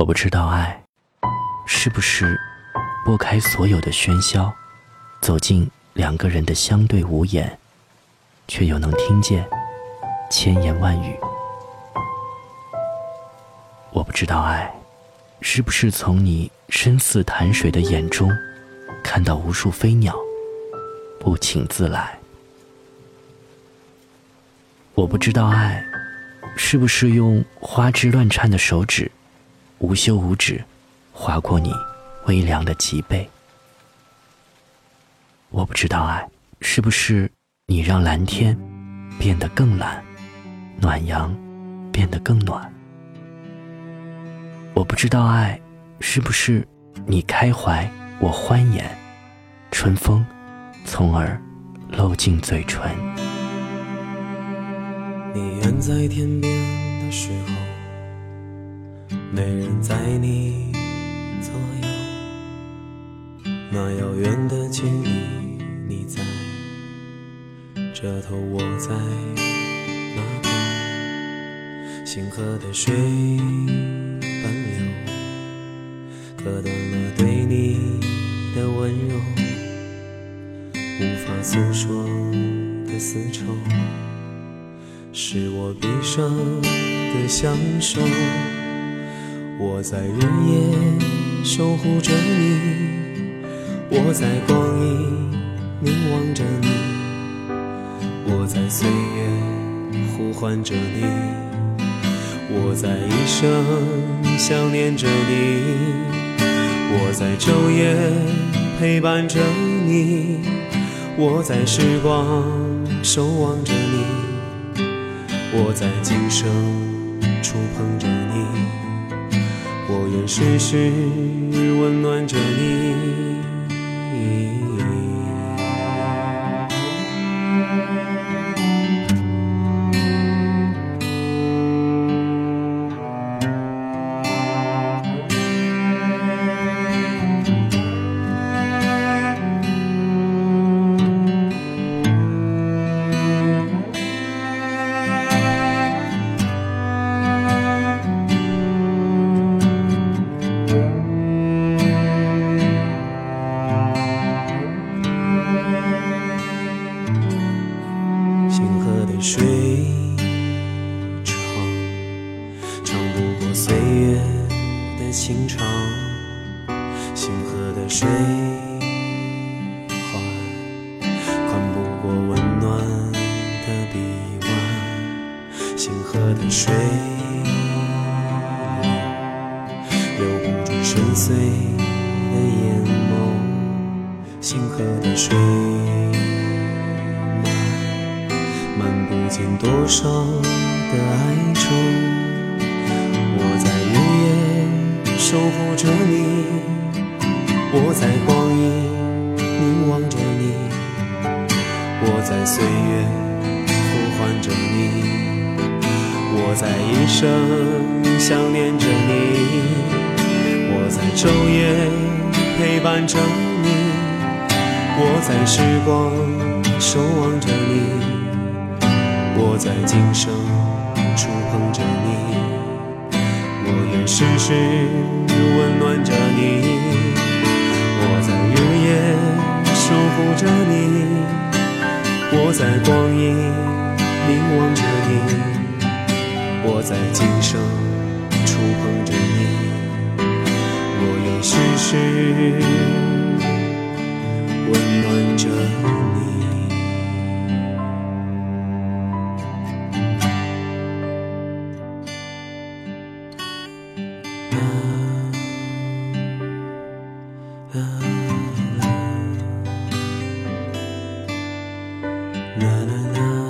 我不知道爱，是不是拨开所有的喧嚣，走进两个人的相对无言，却又能听见千言万语。我不知道爱，是不是从你深似潭水的眼中，看到无数飞鸟不请自来。我不知道爱，是不是用花枝乱颤的手指。无休无止，划过你微凉的脊背。我不知道爱是不是你让蓝天变得更蓝，暖阳变得更暖。我不知道爱是不是你开怀我欢颜，春风从而漏进嘴唇。你远在天边的时候。没人在你左右，那遥远的距离，你在这头，我在那头，星河的水奔流，割断了对你的温柔，无法诉说的丝绸，是我毕生的相守。我在日夜守护着你，我在光阴凝望着你，我在岁月呼唤着你，我在一生想念着你，我在昼夜陪伴着你，我在时光守望着你，我在今生触碰着你。我愿时时温暖着水长，长不过岁月的情长；星河的水宽，宽不过温暖的臂弯；星河的水流，留不住深邃的眼眸；星河的水。见多少的哀愁，我在日夜守护着你，我在光阴凝望着你，我在岁月呼唤着你，我在一生想念着你，我在昼夜陪伴着你，我在时光守望着你。今生触碰着你我愿世世温暖着你我在日夜守护着你我在光阴凝望着你我在今生触碰着你我愿世世温暖着你。啦啦啦。